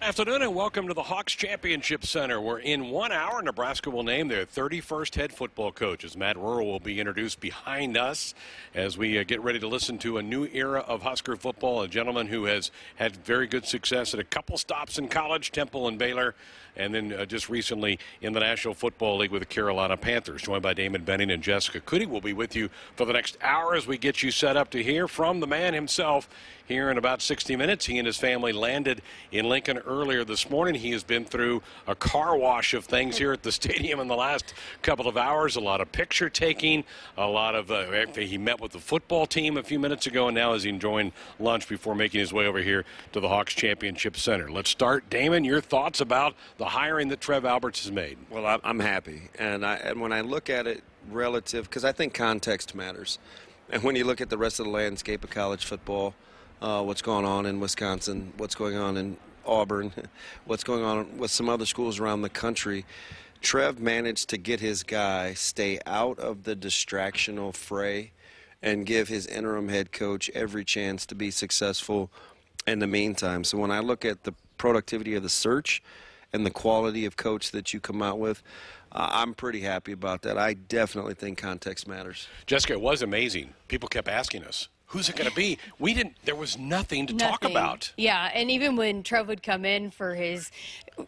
Afternoon and welcome to the Hawks Championship Center, where in one hour Nebraska will name their 31st head football coach. As Matt Rhule will be introduced behind us as we uh, get ready to listen to a new era of Husker football. A gentleman who has had very good success at a couple stops in college, Temple and Baylor, and then uh, just recently in the National Football League with the Carolina Panthers. Joined by Damon Benning and Jessica Coody, will be with you for the next hour as we get you set up to hear from the man himself here in about 60 minutes. He and his family landed in Lincoln earlier this morning. He has been through a car wash of things here at the stadium in the last couple of hours. A lot of picture taking, a lot of. Uh, he met with the football team a few minutes ago, and now is enjoying lunch before making his way over here to the Hawks Championship Center. Let's start, Damon. Your thoughts about the hiring that Trev Alberts has made? Well, I'm happy, and I and when I look at it relative, because I think context matters, and when you look at the rest of the landscape of college football uh, what's going on in Wisconsin, what's going on in Auburn, what's going on with some other schools around the country. Trev managed to get his guy stay out of the distractional fray and give his interim head coach every chance to be successful in the meantime. So when I look at the productivity of the search and the quality of coach that you come out with, uh, I'm pretty happy about that. I definitely think context matters. Jessica, it was amazing. People kept asking us, who's it going to be? We didn't. There was nothing to nothing. talk about. Yeah, and even when Trev would come in for his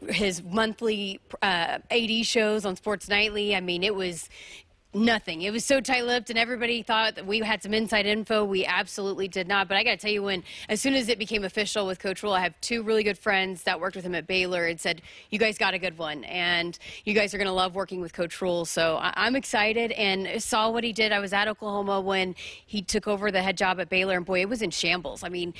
his monthly uh, AD shows on Sports Nightly, I mean, it was Nothing. It was so tight-lipped, and everybody thought that we had some inside info. We absolutely did not. But I got to tell you, when as soon as it became official with Coach Rhule, I have two really good friends that worked with him at Baylor and said, "You guys got a good one, and you guys are going to love working with Coach Rhule. So I- am excited and saw what he did. I was at Oklahoma when he took over the head job at Baylor, and boy, it was in shambles. I mean,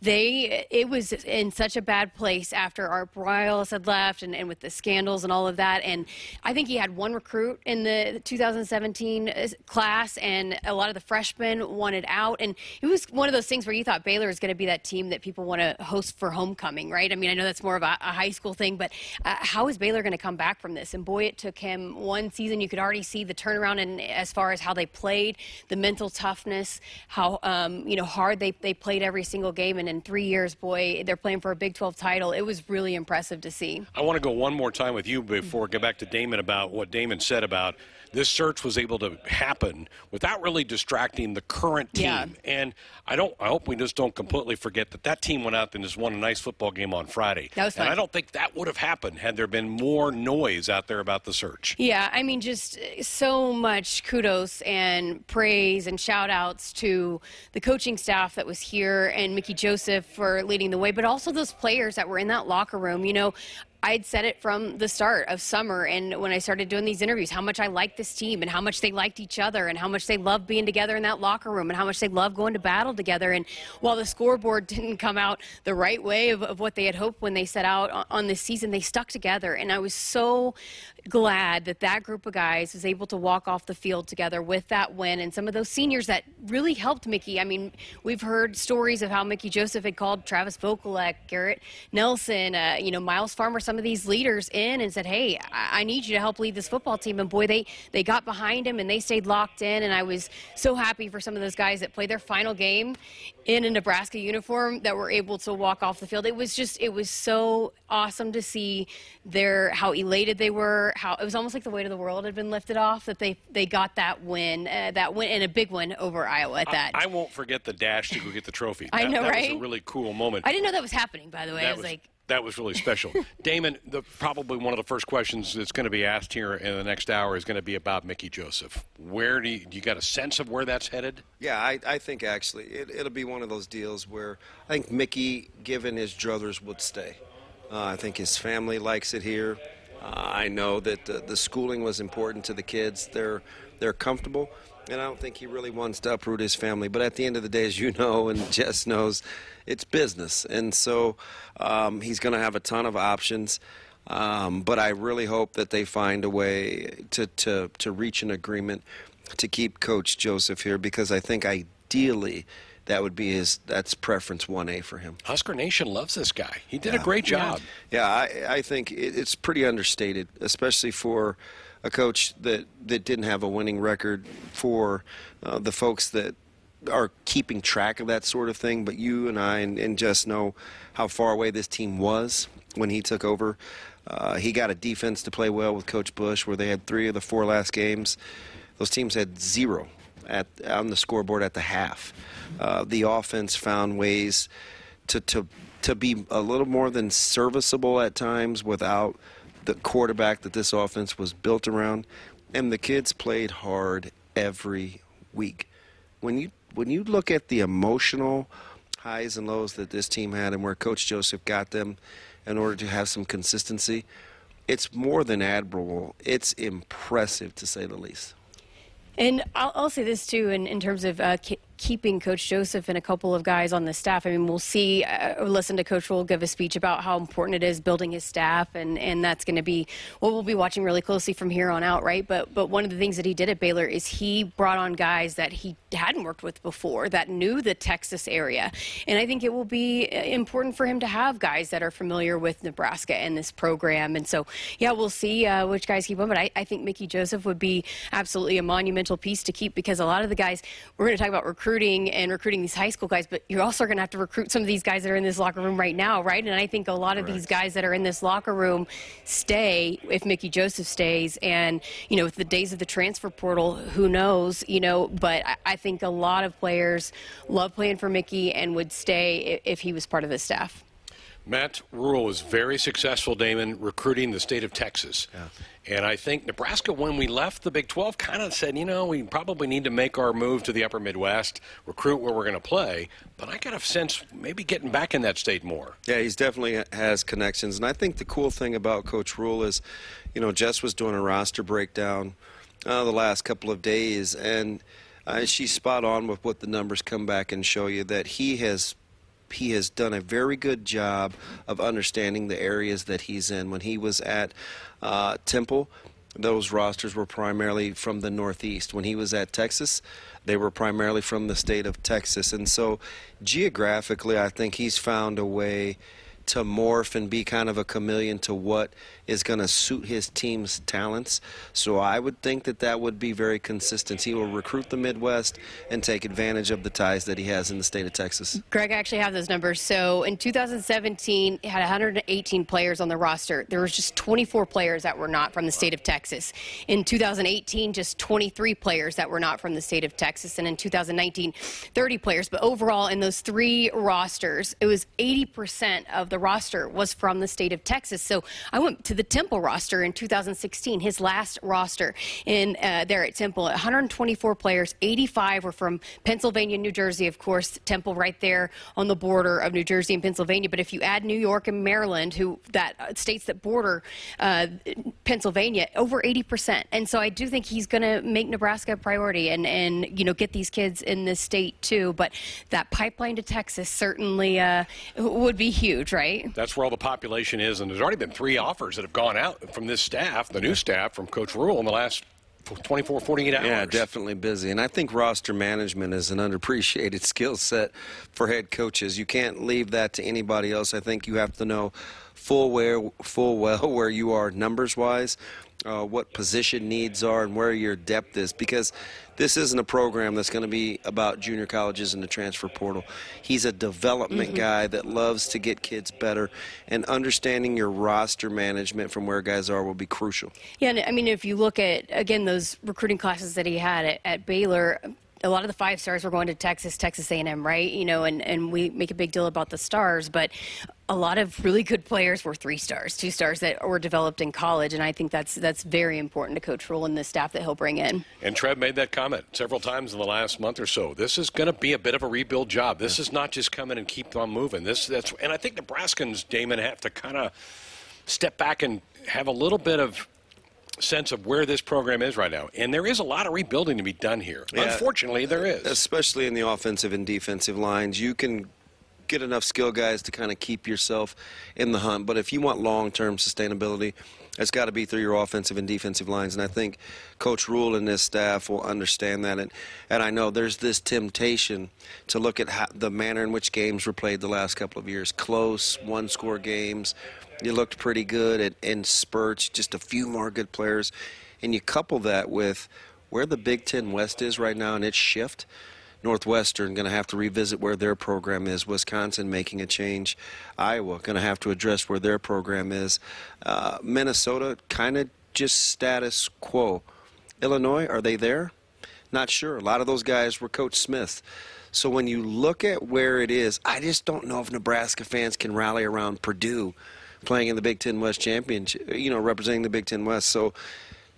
they it was in such a bad place after Art Briles had left and, and with the scandals and all of that. And I think he had one recruit in the 2017 uh, class and a lot of the freshmen wanted out. And it was one of those things where you thought Baylor is going to be that team that people want to host for homecoming right? I mean I know that's more of a, a high school thing but uh, how is Baylor going to come back from this? And boy it took him one season. You could already see the turnaround and as far as how they played the mental toughness how um, you know hard they, they played every single game. And in three years, boy, they're playing for a Big 12 title. It was really impressive to see. I want to go one more time with you before I get back to Damon about what Damon said about this search was able to happen without really distracting the current team. Yeah. And I don't. I hope we just don't completely forget that that team went out and just won a nice football game on Friday. That was fun. And I don't think that would have happened had there been more noise out there about the search. Yeah, I mean, just so much kudos and praise and shout outs to the coaching staff that was here and Mickey Joseph for leading the way, but also those players that were in that locker room. You know, I'd said it from the start of summer and when I started doing these interviews, how much I liked this team and how much they liked each other and how much they loved being together in that locker room and how much they loved going to battle together. And while the scoreboard didn't come out the right way of, of what they had hoped when they set out on, this season, they stuck together. And I was so glad that that group of guys was able to walk off the field together with that win and some of those seniors that really helped Mickey. I mean, we've heard stories of how Mickey Joseph had called Travis Vokolek, Garrett Nelson, uh, you know, Miles Farmer, some of these leaders in and said, "Hey, I-, I need you to help lead this football team." And boy, they they got behind him and they stayed locked in. And I was so happy for some of those guys that played their final game in a Nebraska uniform that were able to walk off the field. It was just it was so awesome to see their how elated they were. How it was almost like the weight of the world had been lifted off that they they got that win, uh, that win and a big one over Iowa at that. I, I, won't forget the dash to go get the trophy. I know, that right? was a really cool moment. I didn't know that was happening. By the way, that I was, was like that was really special. Damon, the, probably one of the first questions that's going to be asked here in the next hour is going to be about Mickey Joseph. Where do you, do you got a sense of where that's headed? Yeah, I, I think actually it, will be one of those deals where I think Mickey, given his druthers, would stay. Uh, I think his family likes it here. Uh, I know that the, the schooling was important to the kids. They're they're comfortable and I don't think he really wants to uproot his family. But at the end of the day, as you know, and Jess knows, it's business, and so um, he's going to have a ton of options. Um, but I really hope that they find a way to, to, to reach an agreement to keep Coach Joseph here because I think ideally that would be his that's preference 1A for him. Husker Nation loves this guy. He did yeah. a great job. Yeah, yeah I, I think it, it's pretty understated, especially for a coach that, that didn't have a winning record for uh, the folks that are keeping track of that sort of thing. But you and I and, and Jess know how far away this team was when he took over. Uh, he got a defense to play well with Coach Busch, where they had three of the four last games. Those teams had zero at on the scoreboard at the half. Uh, the offense found ways to to to be a little more than serviceable at times without the quarterback that this offense was built around, and the kids played hard every week. When you when you look at the emotional highs and lows that this team had and where Coach Joseph got them in order to have some consistency, it's more than admirable. It's impressive to say the least. And I'll, I'll say this too, in, in terms of uh, keeping Coach Joseph and a couple of guys on the staff. I mean, we'll see, uh, listen to Coach Rhule give a speech about how important it is building his staff, and, and that's going to be what we'll be watching really closely from here on out, right? But but one of the things that he did at Baylor is he brought on guys that he hadn't worked with before that knew the Texas area, and I think it will be uh, important for him to have guys that are familiar with Nebraska and this program. And so, yeah, we'll see uh, which guys keep on. But I, I think Mickey Joseph would be absolutely a monumental piece to keep because a lot of the guys we're going to talk about recruiting recruiting and recruiting these high school guys, but you're also going to have to recruit some of these guys that are in this locker room right now, right? And I think a lot of these guys that are in this locker room stay if Mickey Joseph stays. And, you know, with the days of the transfer portal, who knows, you know, but I, I think a lot of players love playing for Mickey and would stay if he was part of the staff. Matt Rhule was very successful, Damon, recruiting the state of Texas. Yeah. And I think Nebraska, when we left the Big 12, kind of said, you know, we probably need to make our move to the upper Midwest, recruit where we're going to play. But I got a sense maybe getting back in that state more. Yeah, he's definitely has connections. And I think the cool thing about Coach Rhule is, you know, Jess was doing a roster breakdown uh, the last couple of days, and uh, she's spot on with what the numbers come back and show you that he has he has done a very good job of understanding the areas that he's in. When he was at uh, Temple, those rosters were primarily from the Northeast. When he was at Texas, they were primarily from the state of Texas. And so, geographically, I think he's found a way to morph and be kind of a chameleon to what is going to suit his team's talents. So I would think that that would be very consistent. He will recruit the Midwest and take advantage of the ties that he has in the state of Texas. Greg, I actually have those numbers. So in 2017, he had 118 players on the roster. There was just 24 players that were not from the state of Texas. In 2018, just 23 players that were not from the state of Texas. And in 2019, 30 players. But overall, in those three rosters, it was 80% of the roster was from the state of Texas. So I went to the Temple roster in 2016, his last roster in uh, there at Temple. 124 players, 85 were from Pennsylvania, New Jersey, of course. Temple right there on the border of New Jersey and Pennsylvania. But if you add New York and Maryland, who that uh, states that border uh, Pennsylvania, over 80 percent. And so I do think he's going to make Nebraska a priority and and you know get these kids in this state too. But that pipeline to Texas certainly uh, would be huge, right? That's where all the population is, and there's already been three offers that have gone out from this staff, the new staff from Coach Rhule in the last 24, 48 hours. Yeah, definitely busy. And I think roster management is an underappreciated skill set for head coaches. You can't leave that to anybody else. I think you have to know full where full well where you are numbers wise uh, what position needs are and where your depth is because this isn't a program that's going to be about junior colleges and the transfer portal. He's a development mm-hmm. guy that loves to get kids better, and understanding your roster management from where guys are will be crucial. Yeah, I mean, if you look at, again, those recruiting classes that he had at, at Baylor, a lot of the five stars were going to Texas, Texas A&M, right? You know, and, and we make a big deal about the stars, but a lot of really good players were three stars, two stars that were developed in college, and I think that's that's very important to Coach Rhule and the staff that he'll bring in. And Trev made that comment several times in the last month or so. This is going to be a bit of a rebuild job. This is not just come in and keep on moving. This that's and I think Nebraskans, Damon, have to kind of step back and have a little bit of sense of where this program is right now. And there is a lot of rebuilding to be done here. Yeah, Unfortunately, there is. Especially in the offensive and defensive lines. You can get enough skill guys to kind of keep yourself in the hunt. But if you want long term sustainability, it's got to be through your offensive and defensive lines. And I think Coach Rhule and his staff will understand that. And, and I know there's this temptation to look at how, the manner in which games were played the last couple of years close, one score games you looked pretty good at, in spurts, just a few more good players. And you couple that with where the Big Ten West is right now and its shift. Northwestern going to have to revisit where their program is. Wisconsin making a change. Iowa going to have to address where their program is. Uh, Minnesota kind of just status quo. Illinois, are they there? Not sure. A lot of those guys were Coach Smith. So when you look at where it is, I just don't know if Nebraska fans can rally around Purdue playing in the Big Ten West Championship, you know, representing the Big Ten West. So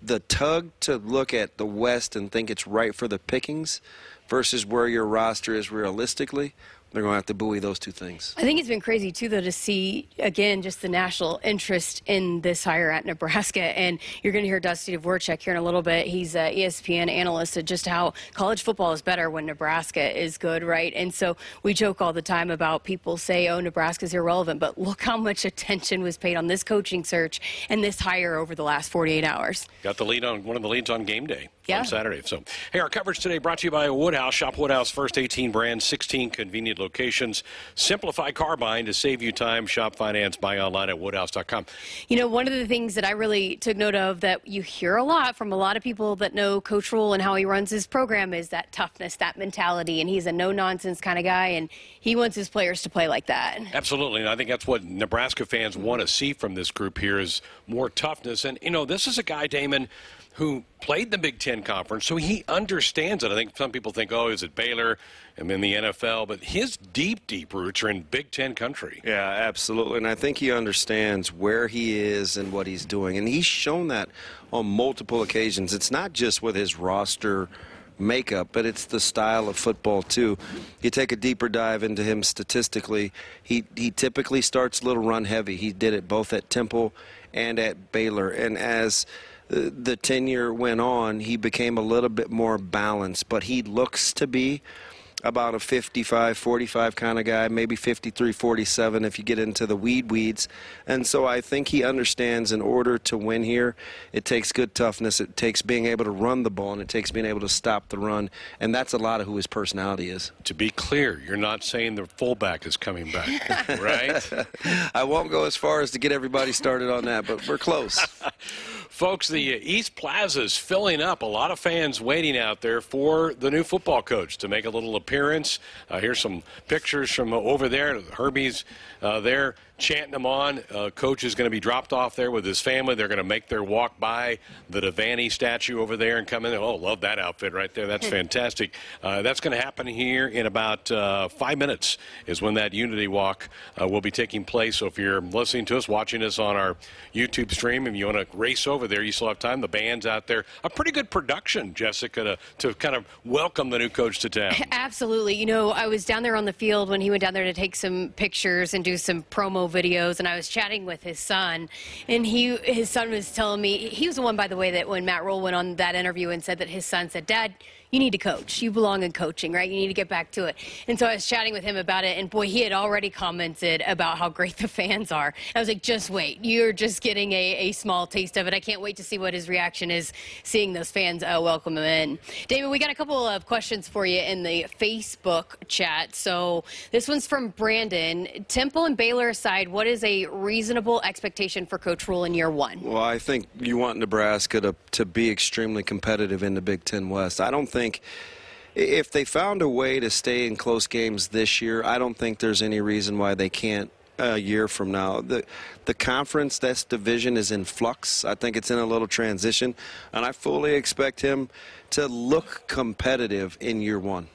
the tug to look at the West and think it's right for the pickings versus where your roster is realistically, they're going to have to buoy those two things. I think it's been crazy too, though, to see again just the national interest in this hire at Nebraska. And you're going to hear Dusty Dvoracek here in a little bit. He's an ESPN analyst at just how college football is better when Nebraska is good, right? And so we joke all the time about people say, "Oh, Nebraska's irrelevant," but look how much attention was paid on this coaching search and this hire over the last 48 hours. Got the lead on one of the leads on game day yeah. on Saturday. So, hey, our coverage today brought to you by Woodhouse. Shop Woodhouse first 18 brands, 16 convenient locations. Simplify car buying to save you time. Shop finance, buy online at woodhouse.com. You know, one of the things that I really took note of that you hear a lot from a lot of people that know Coach Rhule and how he runs his program is that toughness, that mentality. And he's a no nonsense kind of guy, and he wants his players to play like that. Absolutely. And I think that's what Nebraska fans want to see from this group here is more toughness. And, you know, this is a guy, Damon who played the Big Ten Conference, so he understands it. I think some people think, oh, is it Baylor and then the NFL? But his deep, deep roots are in Big Ten country. Yeah, absolutely. And I think he understands where he is and what he's doing. And he's shown that on multiple occasions. It's not just with his roster makeup, but it's the style of football too. You take a deeper dive into him statistically. He he typically starts a little run heavy. He did it both at Temple and at Baylor. And as the tenure went on, he became a little bit more balanced, but he looks to be about a 55 45 kind of guy, maybe 53 47 if you get into the weed weeds. And so I think he understands in order to win here, it takes good toughness, it takes being able to run the ball, and it takes being able to stop the run. And that's a lot of who his personality is. To be clear, you're not saying the fullback is coming back, right? I won't go as far as to get everybody started on that, but we're close. Folks, the East Plaza is filling up. A lot of fans waiting out there for the new football coach to make a little appearance. Uh, here's some pictures from over there. Herbie's uh, there chanting them on. Uh, coach is going to be dropped off there with his family. They're going to make their walk by the Devaney statue over there and come in. Oh, love that outfit right there. That's fantastic. Uh, that's going to happen here in about uh, five minutes is when that Unity Walk uh, will be taking place. So if you're listening to us, watching us on our YouTube stream, and you want to race over there, you still have time. The band's out there. A pretty good production, Jessica, to, to kind of welcome the new coach to town. Absolutely. You know, I was down there on the field when he went down there to take some pictures and do some promo videos, and I was chatting with his son, and he his son was telling me he was the one, by the way, that when Matt Rhule went on that interview and said that his son said, "Dad." You need to coach. You belong in coaching, right? You need to get back to it. And so I was chatting with him about it, and boy, he had already commented about how great the fans are. I was like, just wait. You're just getting a, a small taste of it. I can't wait to see what his reaction is seeing those fans uh, welcome him in. David, we got a couple of questions for you in the Facebook chat. So this one's from Brandon. Temple and Baylor aside, what is a reasonable expectation for Coach Rhule in year one? Well, I think you want Nebraska to, to be extremely competitive in the Big Ten West. I don't think think if they found a way to stay in close games this year, I don't think there's any reason why they can't a year from now. The the conference, this division is in flux. I think it's in a little transition, and I fully expect him to look competitive in year one.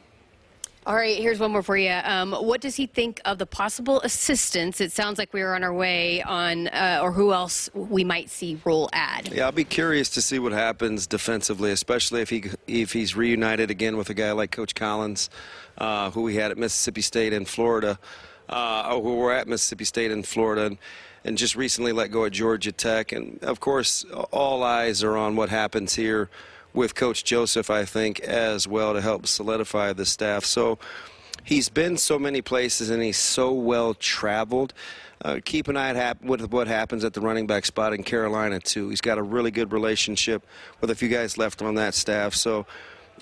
All right, here's one more for you. Um, what does he think of the possible assistance? It sounds like we are on our way on, uh, or who else we might see Rhule add. Yeah, I'll be curious to see what happens defensively, especially if he if he's reunited again with a guy like Coach Collins, uh, who we had at Mississippi State and Florida, uh, who were at Mississippi State and Florida. And, and just recently let go at Georgia Tech. And of course, all eyes are on what happens here with Coach Joseph, I think, as well to help solidify the staff. So he's been so many places and he's so well traveled. Uh, keep an eye at with what happens at the running back spot in Carolina too. He's got a really good relationship with a few guys left on that staff. So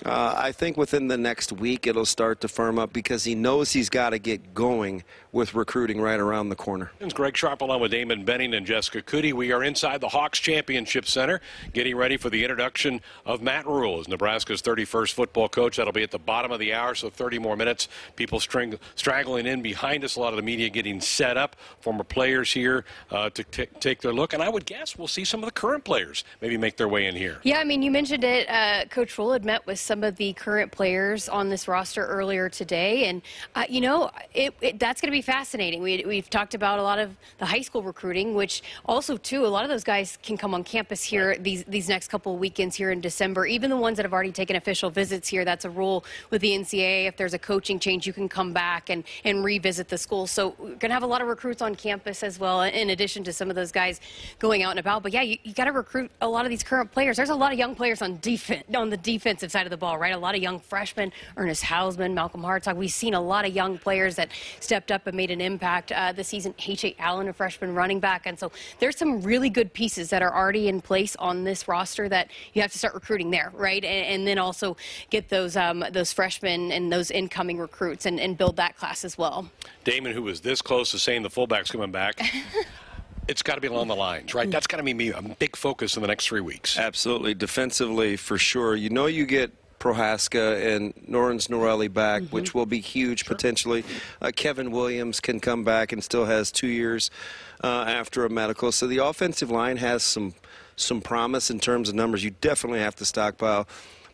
Uh, I think within the next week it'll start to firm up because he knows he's got to get going with recruiting right around the corner. It's Greg Sharpe along with Damon Benning and Jessica Coody. We are inside the Hawks Championship Center getting ready for the introduction of Matt Rhule as Nebraska's 31st football coach. That'll be at the bottom of the hour, so 30 more minutes. People string, straggling in behind us, a lot of the media getting set up, former players here uh, to t- take their look. And I would guess we'll see some of the current players maybe make their way in here. Yeah, I mean, you mentioned it. Uh, Coach Rhule had met with some some of the current players on this roster earlier today, and uh, you know it, it, that's going to be fascinating. We, we've talked about a lot of the high school recruiting, which also too a lot of those guys can come on campus here these these next couple of weekends here in December. Even the ones that have already taken official visits here, that's a rule with the NCAA. If there's a coaching change, you can come back and and revisit the school. So we're going to have a lot of recruits on campus as well, in addition to some of those guys going out and about. But yeah, you, you got to recruit a lot of these current players. There's a lot of young players on defense on the defensive side of the ball, right? A lot of young freshmen, Ernest Hausmann, Malcolm Hartsock. We've seen a lot of young players that stepped up and made an impact uh, this season. Ajay Allen, a freshman running back. And so there's some really good pieces that are already in place on this roster that you have to start recruiting there, right? And, and then also get those um, those freshmen and those incoming recruits and, and build that class as well. Damon, who was this close to saying the fullback's coming back. it's got to be along the lines, right? That's got to be me, a big focus in the next three weeks. Absolutely. Defensively, for sure. You know, you get Prochazka and Norense Noretti back, mm-hmm. which will be huge sure. potentially. Uh, Kevin Williams can come back and still has two years uh, after a medical. So the offensive line has some some promise in terms of numbers. You definitely have to stockpile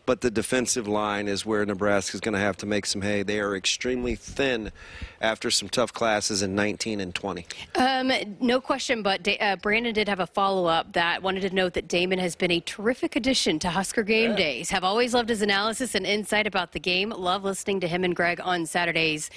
but the defensive line is where Nebraska is going to have to make some hay. They are extremely thin after some tough classes in 19 and 20. Um, no question, but uh, Brandon did have a follow up that wanted to note that Damon has been a terrific addition to Husker Game yeah. Days. Have always loved his analysis and insight about the game. Love listening to him and Greg on Saturdays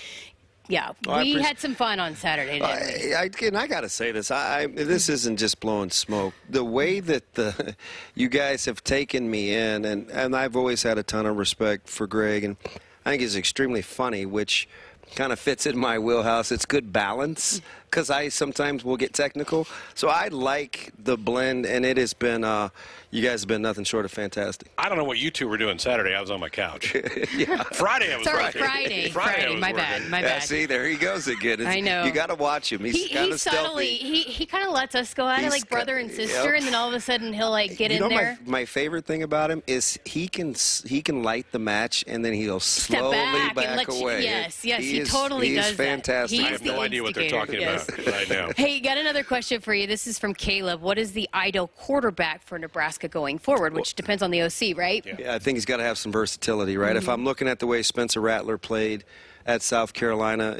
yeah, oh, well, we had some fun on Saturday. I, I, and I got to say this: I, this isn't just blowing smoke. The way that the you guys have taken me in, and and I've always had a ton of respect for Greg, and I think he's extremely funny, which kind of fits in my wheelhouse. It's good balance because I sometimes will get technical. So I like the blend, and it has been. Uh, you guys have been nothing short of fantastic. I don't know what you two were doing Saturday. I was on my couch. yeah. Friday I was Sorry, working. Friday. Friday, Friday my bad. My yeah, bad. See, there he goes again. It's, I know. You got to watch him. He's he, kind of subtly. He he kind of lets us go at it like brother and sister, yep. and then all of a sudden he'll like get you in know there. My, my favorite thing about him is he can he can light the match and then he'll slowly back, back away. You, yes, yes, he, he is, totally he does. Is fantastic. That. I have no idea what they're talking yes. about right now. Hey, got another question for you. This is from Caleb. What is the ideal quarterback for Nebraska going forward? Which well, depends on the OC right? Yeah, I think he's got to have some versatility, right? Mm-hmm. If I'm looking at the way Spencer Rattler played at South Carolina,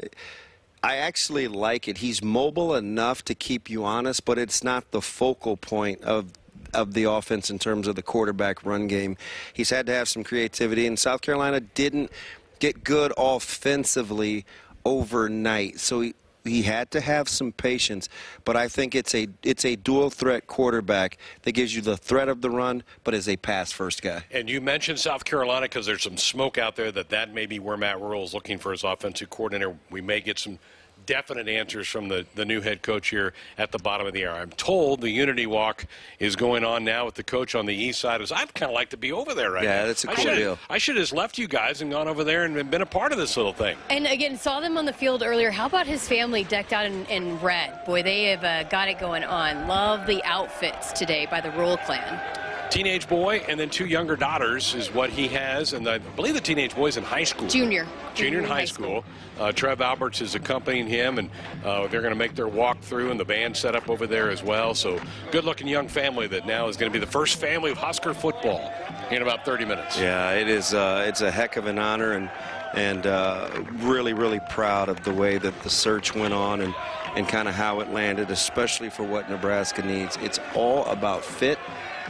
I actually like it. He's mobile enough to keep you honest, but it's not the focal point of of the offense in terms of the quarterback run game. He's had to have some creativity, and South Carolina didn't get good offensively overnight. So he, he had to have some patience, but I think it's a it's a dual threat quarterback that gives you the threat of the run, but is a pass first guy. And you mentioned South Carolina because there's some smoke out there that that may be where Matt Rhule is looking for his offensive coordinator. We may get some definite answers from the, the new head coach here at the bottom of the hour. I'm told the Unity Walk is going on now with the coach on the east side. I'd kind of like to be over there right yeah, now. Yeah, that's a cool I deal. I should have left you guys and gone over there and been a part of this little thing. And again, saw them on the field earlier. How about his family decked out in, in red? Boy, they have uh, got it going on. Love the outfits today by the Rhule clan teenage boy and then two younger daughters is what he has. And I believe the teenage boy's in high school. Junior. Junior, in high, high school. school. Uh, Trev Alberts is accompanying him, and uh, they're going to make their walk through, and the band set up over there as well. So, good looking young family that now is going to be the first family of Husker football in about 30 minutes. Yeah, it is. Uh, it's a heck of an honor, and and uh, really, really proud of the way that the search went on and and kind of how it landed, especially for what Nebraska needs. It's all about fit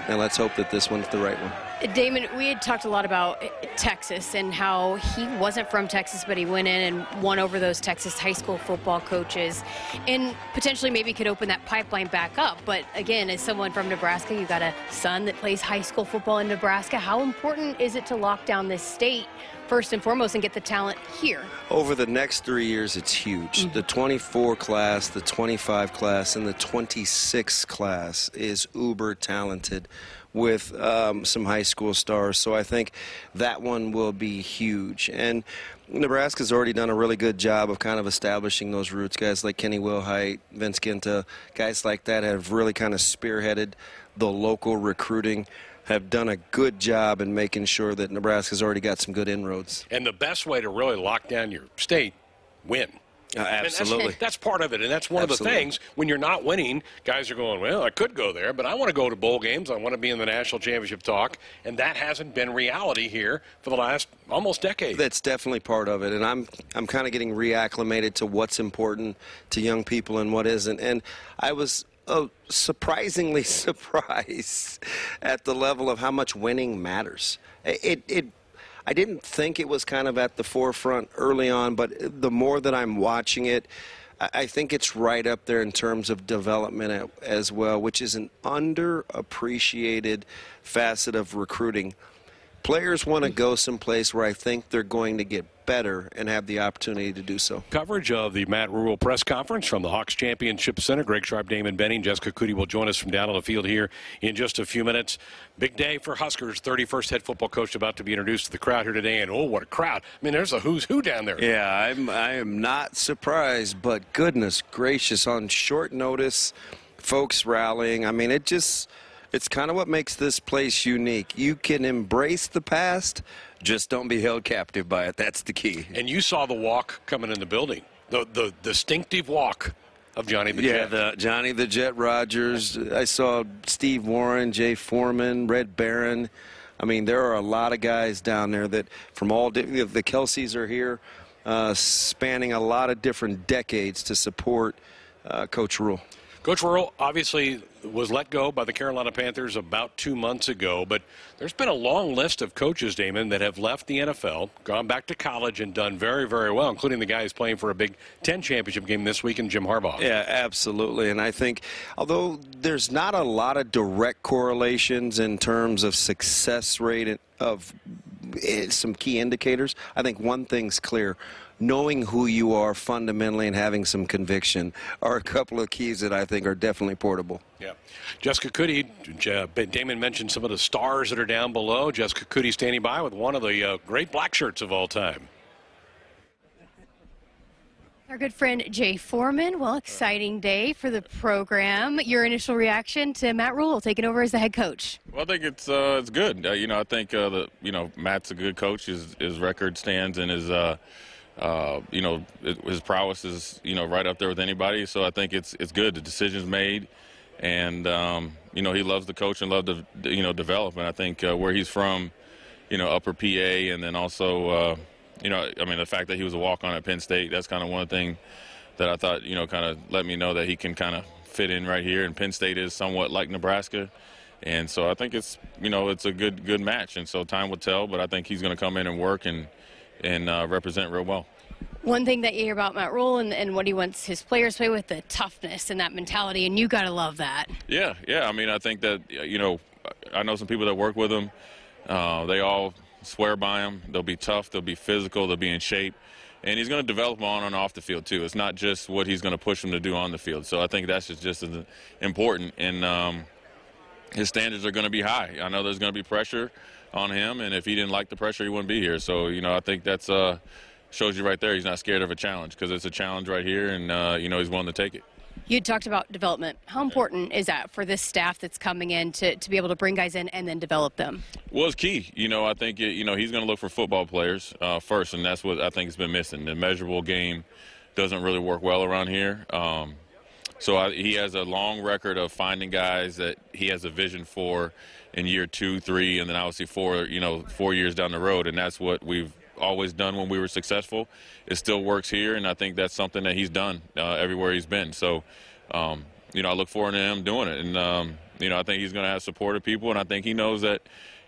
and let's hope that this one's the right one. Damon, we had talked a lot about Texas and how he wasn't from Texas, but he went in and won over those Texas high school football coaches and potentially maybe could open that pipeline back up. But again, as someone from Nebraska, you got a son that plays high school football in Nebraska. How important is it to lock down this state first and foremost and get the talent here? Over the next three years, it's huge. Mm-hmm. The 24 class, the 25 class, and the 26 class is uber talented with um, some high school stars. So I think that one will be huge. And Nebraska's already done a really good job of kind of establishing those roots. Guys like Kenny Wilhite, Vince Ginta, guys like that have really kind of spearheaded the local recruiting have done a good job in making sure that Nebraska's already got some good inroads. And the best way to really lock down your state, win. Uh, absolutely. That's, that's, part of it. And that's one absolutely. of the things when you're not winning, guys are going, well, I could go there, but I want to go to bowl games. I want to be in the national championship talk. And that hasn't been reality here for the last almost decade. That's definitely part of it. And I'm, I'm kind of getting reacclimated to what's important to young people and what isn't. And I was oh, surprisingly surprised at the level of how much winning matters. It, it, I didn't think it was kind of at the forefront early on, but the more that I'm watching it, I think it's right up there in terms of development as well, which is an underappreciated facet of recruiting. Players want to go someplace where I think they're going to get better and have the opportunity to do so. Coverage of the Matt Rhule press conference from the Hawks Championship Center. Greg Sharpe, Damon Benning, Jessica Coody will join us from down on the field here in just a few minutes. Big day for Huskers. 31st head football coach about to be introduced to the crowd here today, and oh, what a crowd! I mean, there's a who's who down there. Yeah, I'm I am not surprised, but goodness gracious, on short notice, folks rallying. I mean, it just it's kind of what makes this place unique. You can embrace the past, just don't be held captive by it. That's the key. And you saw the walk coming in the building, the the distinctive walk of Johnny the yeah, Jet. Yeah, Johnny the Jet Rodgers. I saw Steve Warren, Jay Foreman, Red Baron. I mean, there are a lot of guys down there that from all the Kelseys are here, uh, spanning a lot of different decades to support uh, Coach Rhule. Coach Rhule obviously was let go by the Carolina Panthers about two months ago, but there's been a long list of coaches, Damon, that have left the NFL, gone back to college, and done very, very well, including the guy who's playing for a Big Ten championship game this week in Jim Harbaugh. Yeah, absolutely. And I think, although there's not a lot of direct correlations in terms of success rate of eh, some key indicators, I think one thing's clear knowing who you are fundamentally and having some conviction are a couple of keys that I think are definitely portable. Yeah. Jessica Coody, Damon mentioned some of the stars that are down below. Jessica Coody standing by with one of the uh, great black shirts of all time. Our good friend Jay Foreman. Well, exciting day for the program. Your initial reaction to Matt Rhule taking over as the head coach? Well, I think it's uh, it's good. Uh, you know, I think uh, the you know Matt's a good coach. His his record stands and his uh, you know, his prowess is you know right up there with anybody. So I think it's it's good. The decision's made, and um, you know he loves the coach and love the you know development. I think uh, where he's from, you know, Upper PA, and then also uh, you know, I mean the fact that he was a walk on at Penn State. That's kind of one thing that I thought you know kind of let me know that he can kind of fit in right here. And Penn State is somewhat like Nebraska. And so I think it's you know it's a good good match, and so time will tell. But I think he's going to come in and work and and uh, represent real well. One thing that you hear about Matt Rhule and, and what he wants his players to play with, the toughness and that mentality, and you got to love that. Yeah, yeah. I mean, I think that, you know, I know some people that work with him. Uh, they all swear by him. They'll be tough, they'll be physical, they'll be in shape. And he's going to develop on and off the field, too. It's not just what he's going to push them to do on the field. So I think that's just, just as important. And um, his standards are going to be high. I know there's going to be pressure on him, and if he didn't like the pressure, he wouldn't be here. So, you know, I think that's uh, shows you right there he's not scared of a challenge because it's a challenge right here, and, uh, you know, he's willing to take it. You talked about development. How important is that for this staff that's coming in to, to be able to bring guys in and then develop them? Well, it's key. You know, I think, it, you know, he's going to look for football players uh, first, and that's what I think has been missing. The measurable game doesn't really work well around here. Um, so I, he has a long record of finding guys that he has a vision for in year two, three, and then obviously four, you know, four years down the road. And that's what we've always done when we were successful. It still works here, and I think that's something that he's done uh, everywhere he's been. So, um, you know, I look forward to him doing it. And, um, you know, I think he's going to have supportive people, and I think he knows that,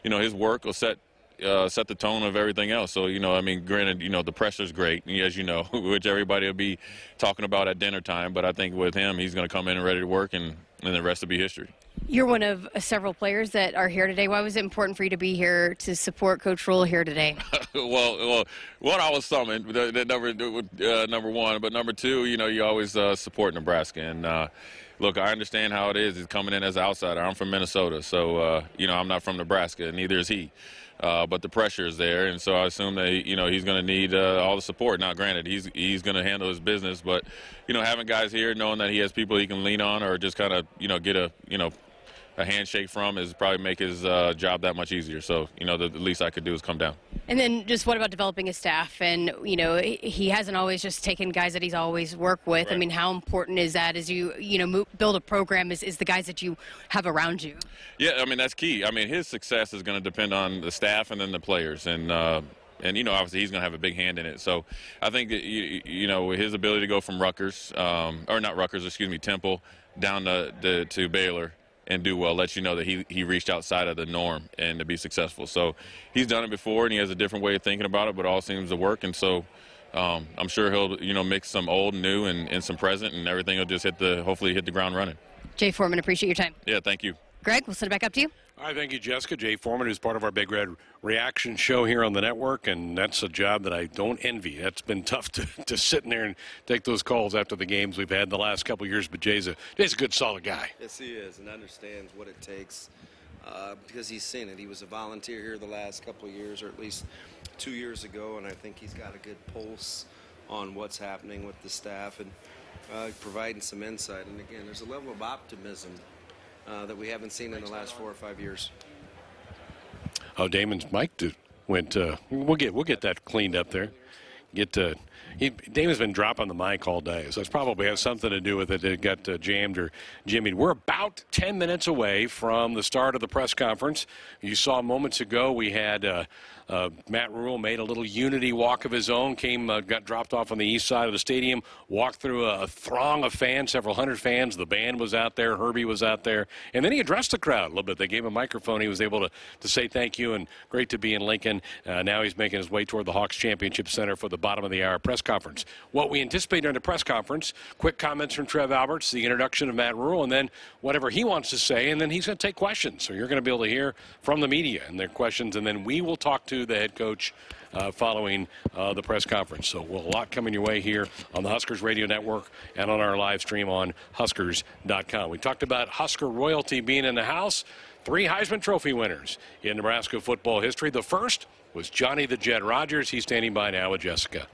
you know, his work will set uh, set the tone of everything else. So, you know, I mean, granted, you know, the pressure's great, as you know, which everybody will be talking about at dinner time. But I think with him, he's going to come in and ready to work, and, and the rest will be history. You're one of several players that are here today. Why was it important for you to be here to support Coach Rhule here today? well, well, one, I was summoned, number uh, number one, but number two, you know, you always uh, support Nebraska, and uh, look, I understand how it is. He's coming in as an outsider. I'm from Minnesota, so uh, you know I'm not from Nebraska, and neither is he. Uh, but the pressure is there, and so I assume that you know he's going to need uh, all the support. Now, granted, he's he's going to handle his business, but you know having guys here, knowing that he has people he can lean on, or just kind of you know get a you know a handshake from is probably make his uh, job that much easier. So, you know, the, the, least I could do is come down. And then just what about developing his staff? And, you know, he hasn't always just taken guys that he's always worked with. Right. I mean, how important is that as you, you know, build a program is, is the guys that you have around you? Yeah, I mean, that's key. I mean, his success is going to depend on the staff and then the players. And, uh, and you know obviously he's going to have a big hand in it. So I think that, you, you know his ability to go from Rutgers um, or not Rutgers, excuse me, Temple down to, to, to Baylor and do well lets you know that he, he reached outside of the norm and to be successful. So he's done it before and he has a different way of thinking about it, but it all seems to work. And so um, I'm sure he'll you know mix some old, new, and, and some present, and everything will just hit the hopefully hit the ground running. Jay Foreman, appreciate your time. Yeah, thank you. Greg, we'll send it back up to you. All right, thank you, Jessica. Jay Foreman, who's part of our Big Red Reaction show here on the network, and that's a job that I don't envy. That's been tough to, to sit in there and take those calls after the games we've had the last couple years, but Jay's a, Jay's a good, solid guy. Yes, he is, and understands what it takes uh, because he's seen it. He was a volunteer here the last couple years, or at least two years ago, and I think he's got a good pulse on what's happening with the staff and uh, providing some insight. And again, there's a level of optimism uh, that we haven't seen in the last four or five years. Oh, Damon's mic went. Uh, we'll get we'll get that cleaned up there. Get uh, he, Damon's been dropping the mic all day, so it's probably has something to do with it. It got uh, jammed or jimmied. We're about 10 minutes away from the start of the press conference. You saw moments ago we had uh, uh, Matt Rhule made a little unity walk of his own, came, uh, got dropped off on the east side of the stadium, walked through a, a, throng of fans, several hundred fans. The band was out there, Herbie was out there, and then he addressed the crowd a little bit. They gave him a microphone. He was able to, to say thank you and great to be in Lincoln. Uh, now he's making his way toward the Hawks Championship Center for the bottom of the hour press conference. What we anticipate during the press conference, quick comments from Trev Alberts, the introduction of Matt Rhule, and then whatever he wants to say, and then he's going to take questions. So you're going to be able to hear from the media and their questions, and then we will talk to the head coach uh, following uh, the press conference. So, well, a lot coming your way here on the Huskers Radio Network and on our live stream on Huskers.com. We talked about Husker royalty being in the house. Three Heisman Trophy winners in Nebraska football history. The first was Johnny the Jet Rodgers. He's standing by now with Jessica.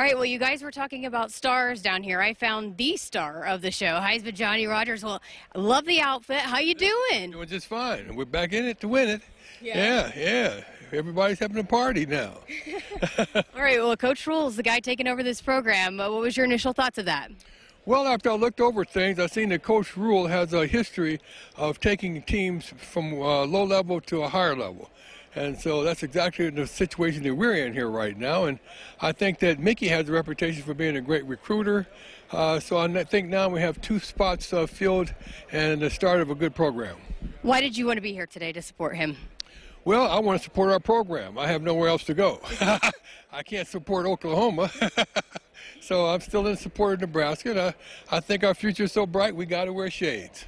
All right, well, you guys were talking about stars down here. I found the star of the show, Heisman Johnny Rodgers. Well, love the outfit. How you doing? Doing just fine. We're back in it to win it. Yeah, yeah. yeah everybody's having a party now. All right. Well, Coach Rhule is the guy taking over this program. Uh, what was your initial thoughts of that? Well, after I looked over things, I seen that Coach Rhule has a history of taking teams from uh, low level to a higher level. And so that's exactly the situation that we're in here right now. And I think that Mickey has a reputation for being a great recruiter. Uh, so I think now we have two spots uh, filled and the start of a good program. Why did you want to be here today to support him? Well, I want to support our program. I have nowhere else to go. I can't support Oklahoma. so I'm still in support of Nebraska. And I, I think our future is so bright, we got to wear shades.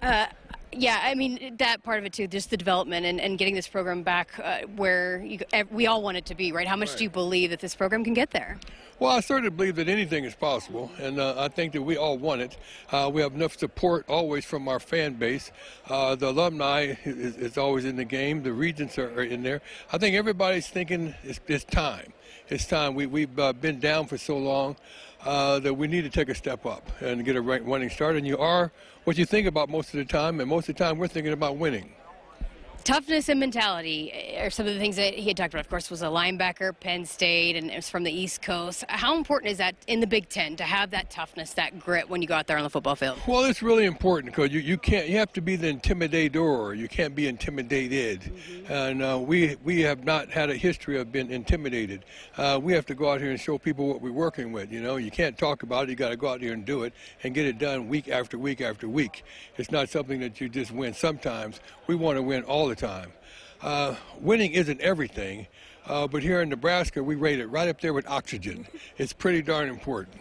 Uh, yeah, I mean that part of it too, just the development and, and getting this program back uh, where you, we all want it to be, right? How much right. do you believe that this program can get there? Well, I certainly believe that anything is possible, and uh, I think that we all want it. Uh, we have enough support always from our fan base. Uh, the alumni is, is, always in the game. The regents are, are in there. I think everybody's thinking it's, it's time. It's time. We, we've uh, been down for so long uh, that we need to take a step up and get a running start. And you are what you think about most of the time, and most of the time we're thinking about winning toughness and mentality are some of the things that he had talked about. Of course, was a linebacker, Penn State, and it was from the East Coast. How important is that in the Big Ten to have that toughness, that grit when you go out there on the football field? Well, it's really important because you, you can't you have to be the intimidator. You can't be intimidated, mm-hmm. and uh, we we have not had a history of being intimidated. Uh, we have to go out here and show people what we're working with. You know, you can't talk about it. You got to go out there and do it and get it done week after week after week. It's not something that you just win. Sometimes we want to win all the time. Uh, winning isn't everything, uh, but here in Nebraska, we rate it right up there with oxygen. It's pretty darn important.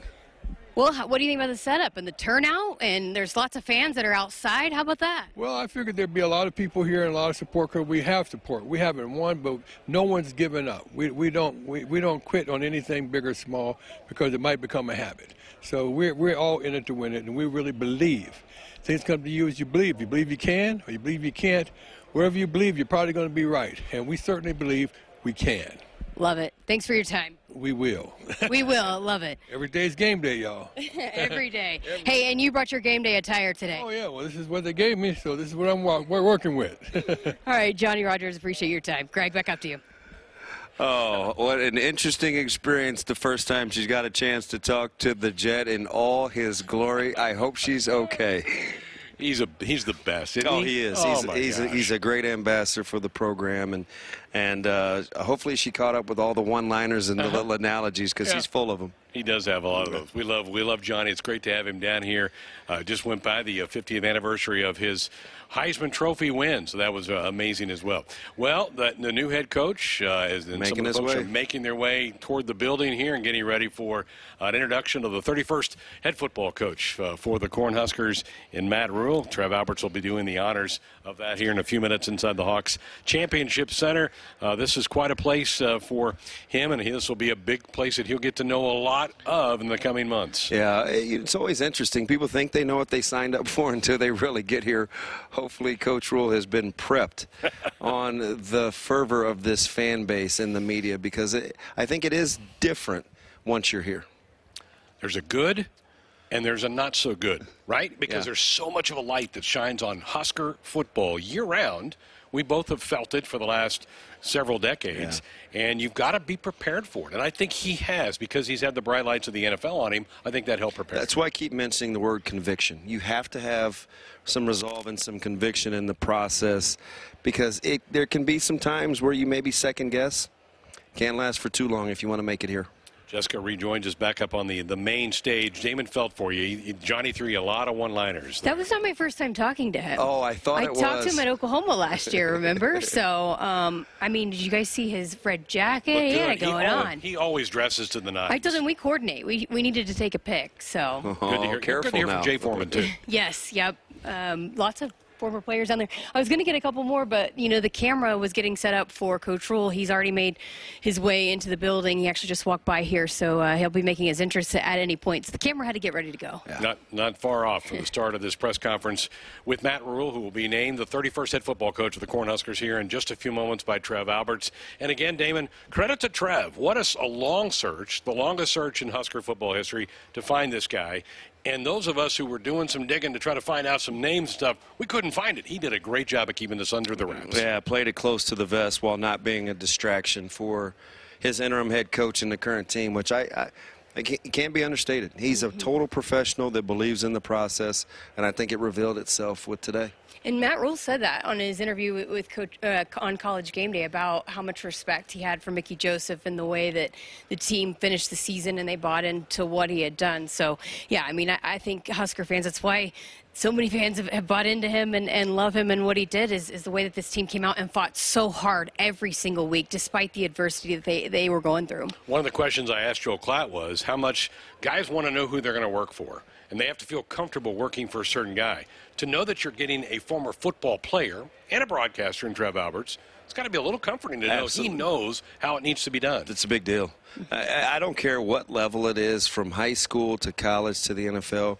Well, what do you think about the setup and the turnout? And there's lots of fans that are outside. How about that? Well, I figured there'd be a lot of people here and a lot of support because we have support. We haven't won, but no one's given up. We, we don't we, we don't quit on anything big or small because it might become a habit. So we're we're all in it to win it, and we really believe. Things come to you as you believe. You believe you can, or you believe you can't. Wherever you believe, you're probably going to be right, and we certainly believe we can. Love it. Thanks for your time. We will. We will. Love it. Every day's game day, y'all. Every day. Hey, and you brought your game day attire today. Oh yeah, well this is what they gave me, so this is what I'm wa- we're working with. All right, Johnny Rodgers, appreciate your time. Greg, back up to you. Oh, what an interesting experience the first time she's got a chance to talk to the Jet in all his glory. I hope she's okay. He's a he's the best. Oh, he? he is. Oh, he's he's a, gosh. he's a great ambassador for the program, and and uh, hopefully she caught up with all the one-liners and the little analogies because Uh-huh. Yeah. he's full of them. He does have a lot of those. We love we love Johnny. It's great to have him down here. Uh, just went by the uh, 50th anniversary of his Heisman Trophy win, so that was uh, amazing as well. Well, the, the new head coach uh, is Making some of his the folks way. are making their way toward the building here and getting ready for an introduction of the 31st head football coach uh, for the Cornhuskers in Matt Rhule. Trev Alberts will be doing the honors of that here in a few minutes inside the Hawks Championship Center. Uh, this is quite a place uh, for him, and this will be a big place that he'll get to know a lot of in the coming months. Yeah, it's always interesting. People think they know what they signed up for until they really get here. Hopefully, Coach Rhule has been prepped on the fervor of this fan base in the media because it, I think it is different once you're here. There's a good and there's a not so good, right? Because Yeah. there's so much of a light that shines on Husker football year round. We both have felt it for the last several decades, and you've got to be prepared for it. And I think he has because he's had the bright lights of the NFL on him. I think that helped prepare. That's why I keep mentioning the word conviction. You have to have some resolve and some conviction in the process because it, there can be some times where you maybe second guess. Can't last for too long if you want to make it here. Jessica rejoins us back up on the, the main stage. Damon felt for you. He- Johnny threw you a lot of one-liners. That was not my first time talking to him. Oh, I thought I it talked to him at Oklahoma last year, remember? so, um, I mean, did you guys see his red jacket? He had it Good. going always, on. He always dresses to the nines. I told him we coordinate. We, we needed to take a pic. So, Good to Oh, hear, careful good to hear now. from Jay Foreman, too. yes, yep. Um, lots of former players down there. I was going to get a couple more, but, you know, the camera was getting set up for Coach Rhule. He's already made his way into the building. He actually just walked by here, so uh, he'll be making his entrance at any point. So the camera had to get ready to go. Not not far off from the start of this press conference with Matt Rhule, who will be named the 31st head football coach of the Cornhuskers here in just a few moments by Trev Alberts. And again, Damon, credit to Trev. What a long search, the longest search in Husker football history to find this guy. And those of us who were doing some digging to try to find out some names and stuff, we couldn't find it. He did a great job of keeping this under the wraps. Yeah, played it close to the vest while not being a distraction for his interim head coach and the current team, which I, I, I it can't be understated. He's a total professional that believes in the process, and I think it revealed itself with today. And Matt Rhule said that on his interview with, Coach uh, on College Game Day about how much respect he had for Mickey Joseph and the way that the team finished the season and they bought into what he had done. So, yeah, I mean, I, I think Husker fans, that's why so many fans have, have bought into him and, and love him and what he did is, is the way that this team came out and fought so hard every single week despite the adversity that they, they were going through. One of the questions I asked Joel Klatt was how much guys want to know who they're going to work for, and they have to feel comfortable working for a certain guy. To know that you're getting a former football player and a broadcaster in Trev Alberts, it's got to be a little comforting to know Absolutely. he knows how it needs to be done. It's a big deal. I, I don't care what level it is, from high school to college to the NFL.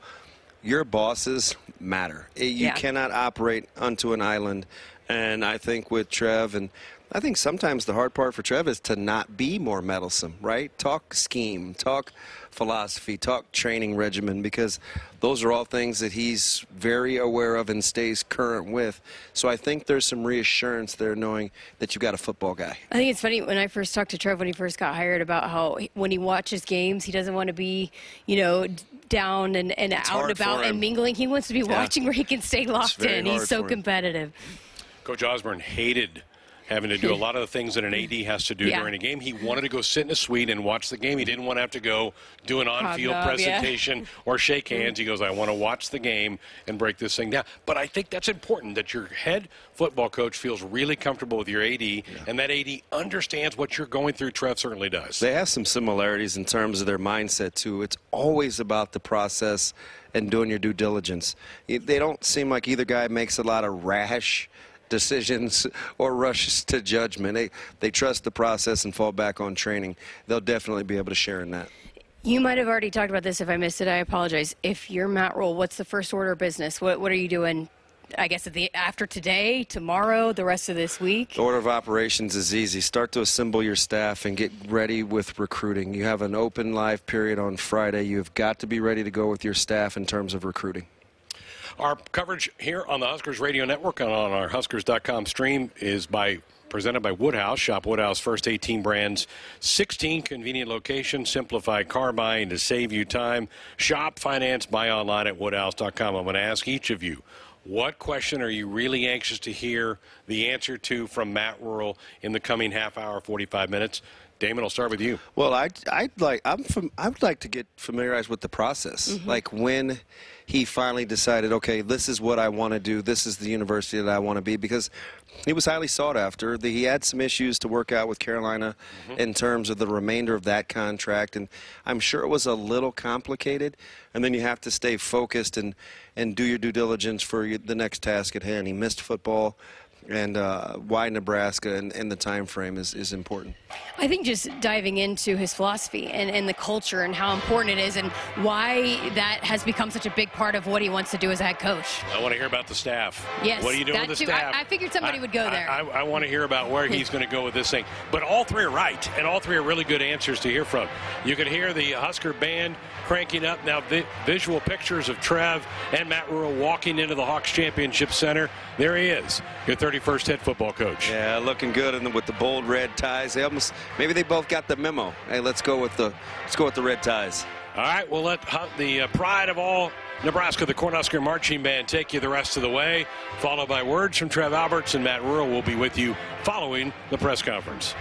Your bosses matter. Eh, You Yeah. cannot operate onto an island. And I think with Trev, and I think sometimes the hard part for Trev is to not be more meddlesome, right? Talk scheme, talk philosophy, talk training regimen, because those are all things that he's very aware of and stays current with. So I think there's some reassurance there knowing that you've got a football guy. I think it's funny when I first talked to Trev when he first got hired about how when he watches games, he doesn't want to be, you know, down and, and out and about and mingling. He wants to be watching where he can stay locked in. He's so for him. competitive. Coach Osborne hated having to do a lot of the things that an AD has to do Yeah. during a game. He wanted to go sit in a suite and watch the game. He didn't want to have to go do an on-field Hobnob, yeah. presentation or shake hands. He goes, I want to watch the game and break this thing down. But I think that's important that your head football coach feels really comfortable with your AD, and that AD understands what you're going through. Trev certainly does. They have some similarities in terms of their mindset too. It's always about the process and doing your due diligence. They don't seem like either guy makes a lot of rash decisions or rushes to judgment. They they trust the process and fall back on training. They'll definitely be able to share in that. You might have already talked about this. If I missed it, I apologize. If you're Matt Rhule, what's the first order of business? What What are you doing? I guess at the after today, tomorrow, the rest of this week. The order of operations is easy. Start to assemble your staff and get ready with recruiting. You have an open live period on Friday. You've got to be ready to go with your staff in terms of recruiting. Our coverage here on the Huskers Radio Network and on our Huskers.com stream is by presented by Woodhouse. Shop Woodhouse first 18 brands, 16 convenient locations, simplify car buying to save you time. Shop, finance, buy online at woodhouse.com. I'm going to ask each of you. What question are you really anxious to hear the answer to from Matt Rhule in the coming half hour, 45 minutes? Damon, I'll start with you. Well, I'd, I'd like I'm from I would like to get familiarized with the process. Mm-hmm. Like when he finally decided, okay, this is what I want to do. This is the university that I want to be because he was highly sought after. The, he had some issues to work out with Carolina mm-hmm. in terms of the remainder of that contract, and I'm sure it was a little complicated. And then you have to stay focused and and do your due diligence for your, the next task at hand. He missed football. And uh, why Nebraska and, and the time frame is, is important. I think just diving into his philosophy and, and the culture and how important it is and why that has become such a big part of what he wants to do as a head coach. I want to hear about the staff. Yes, What are you doing with the too. I- staff? I figured somebody would go there. I, I, want to hear about where he's going to go with this thing. But all three are right, and all three are really good answers to hear from. You can hear the Husker band cranking up now. Vi- visual pictures of Trev and Matt Rhule walking into the Hawks Championship Center. There he is, your 31st head football coach. Yeah, looking good, and with the bold red ties, they almost maybe they both got the memo. Hey, let's go with the let's go with the red ties. All right, we'll let the uh, pride of all Nebraska, the Cornhusker Marching Band, take you the rest of the way, followed by words from Trev Alberts and Matt Rhule will be with you following the press conference.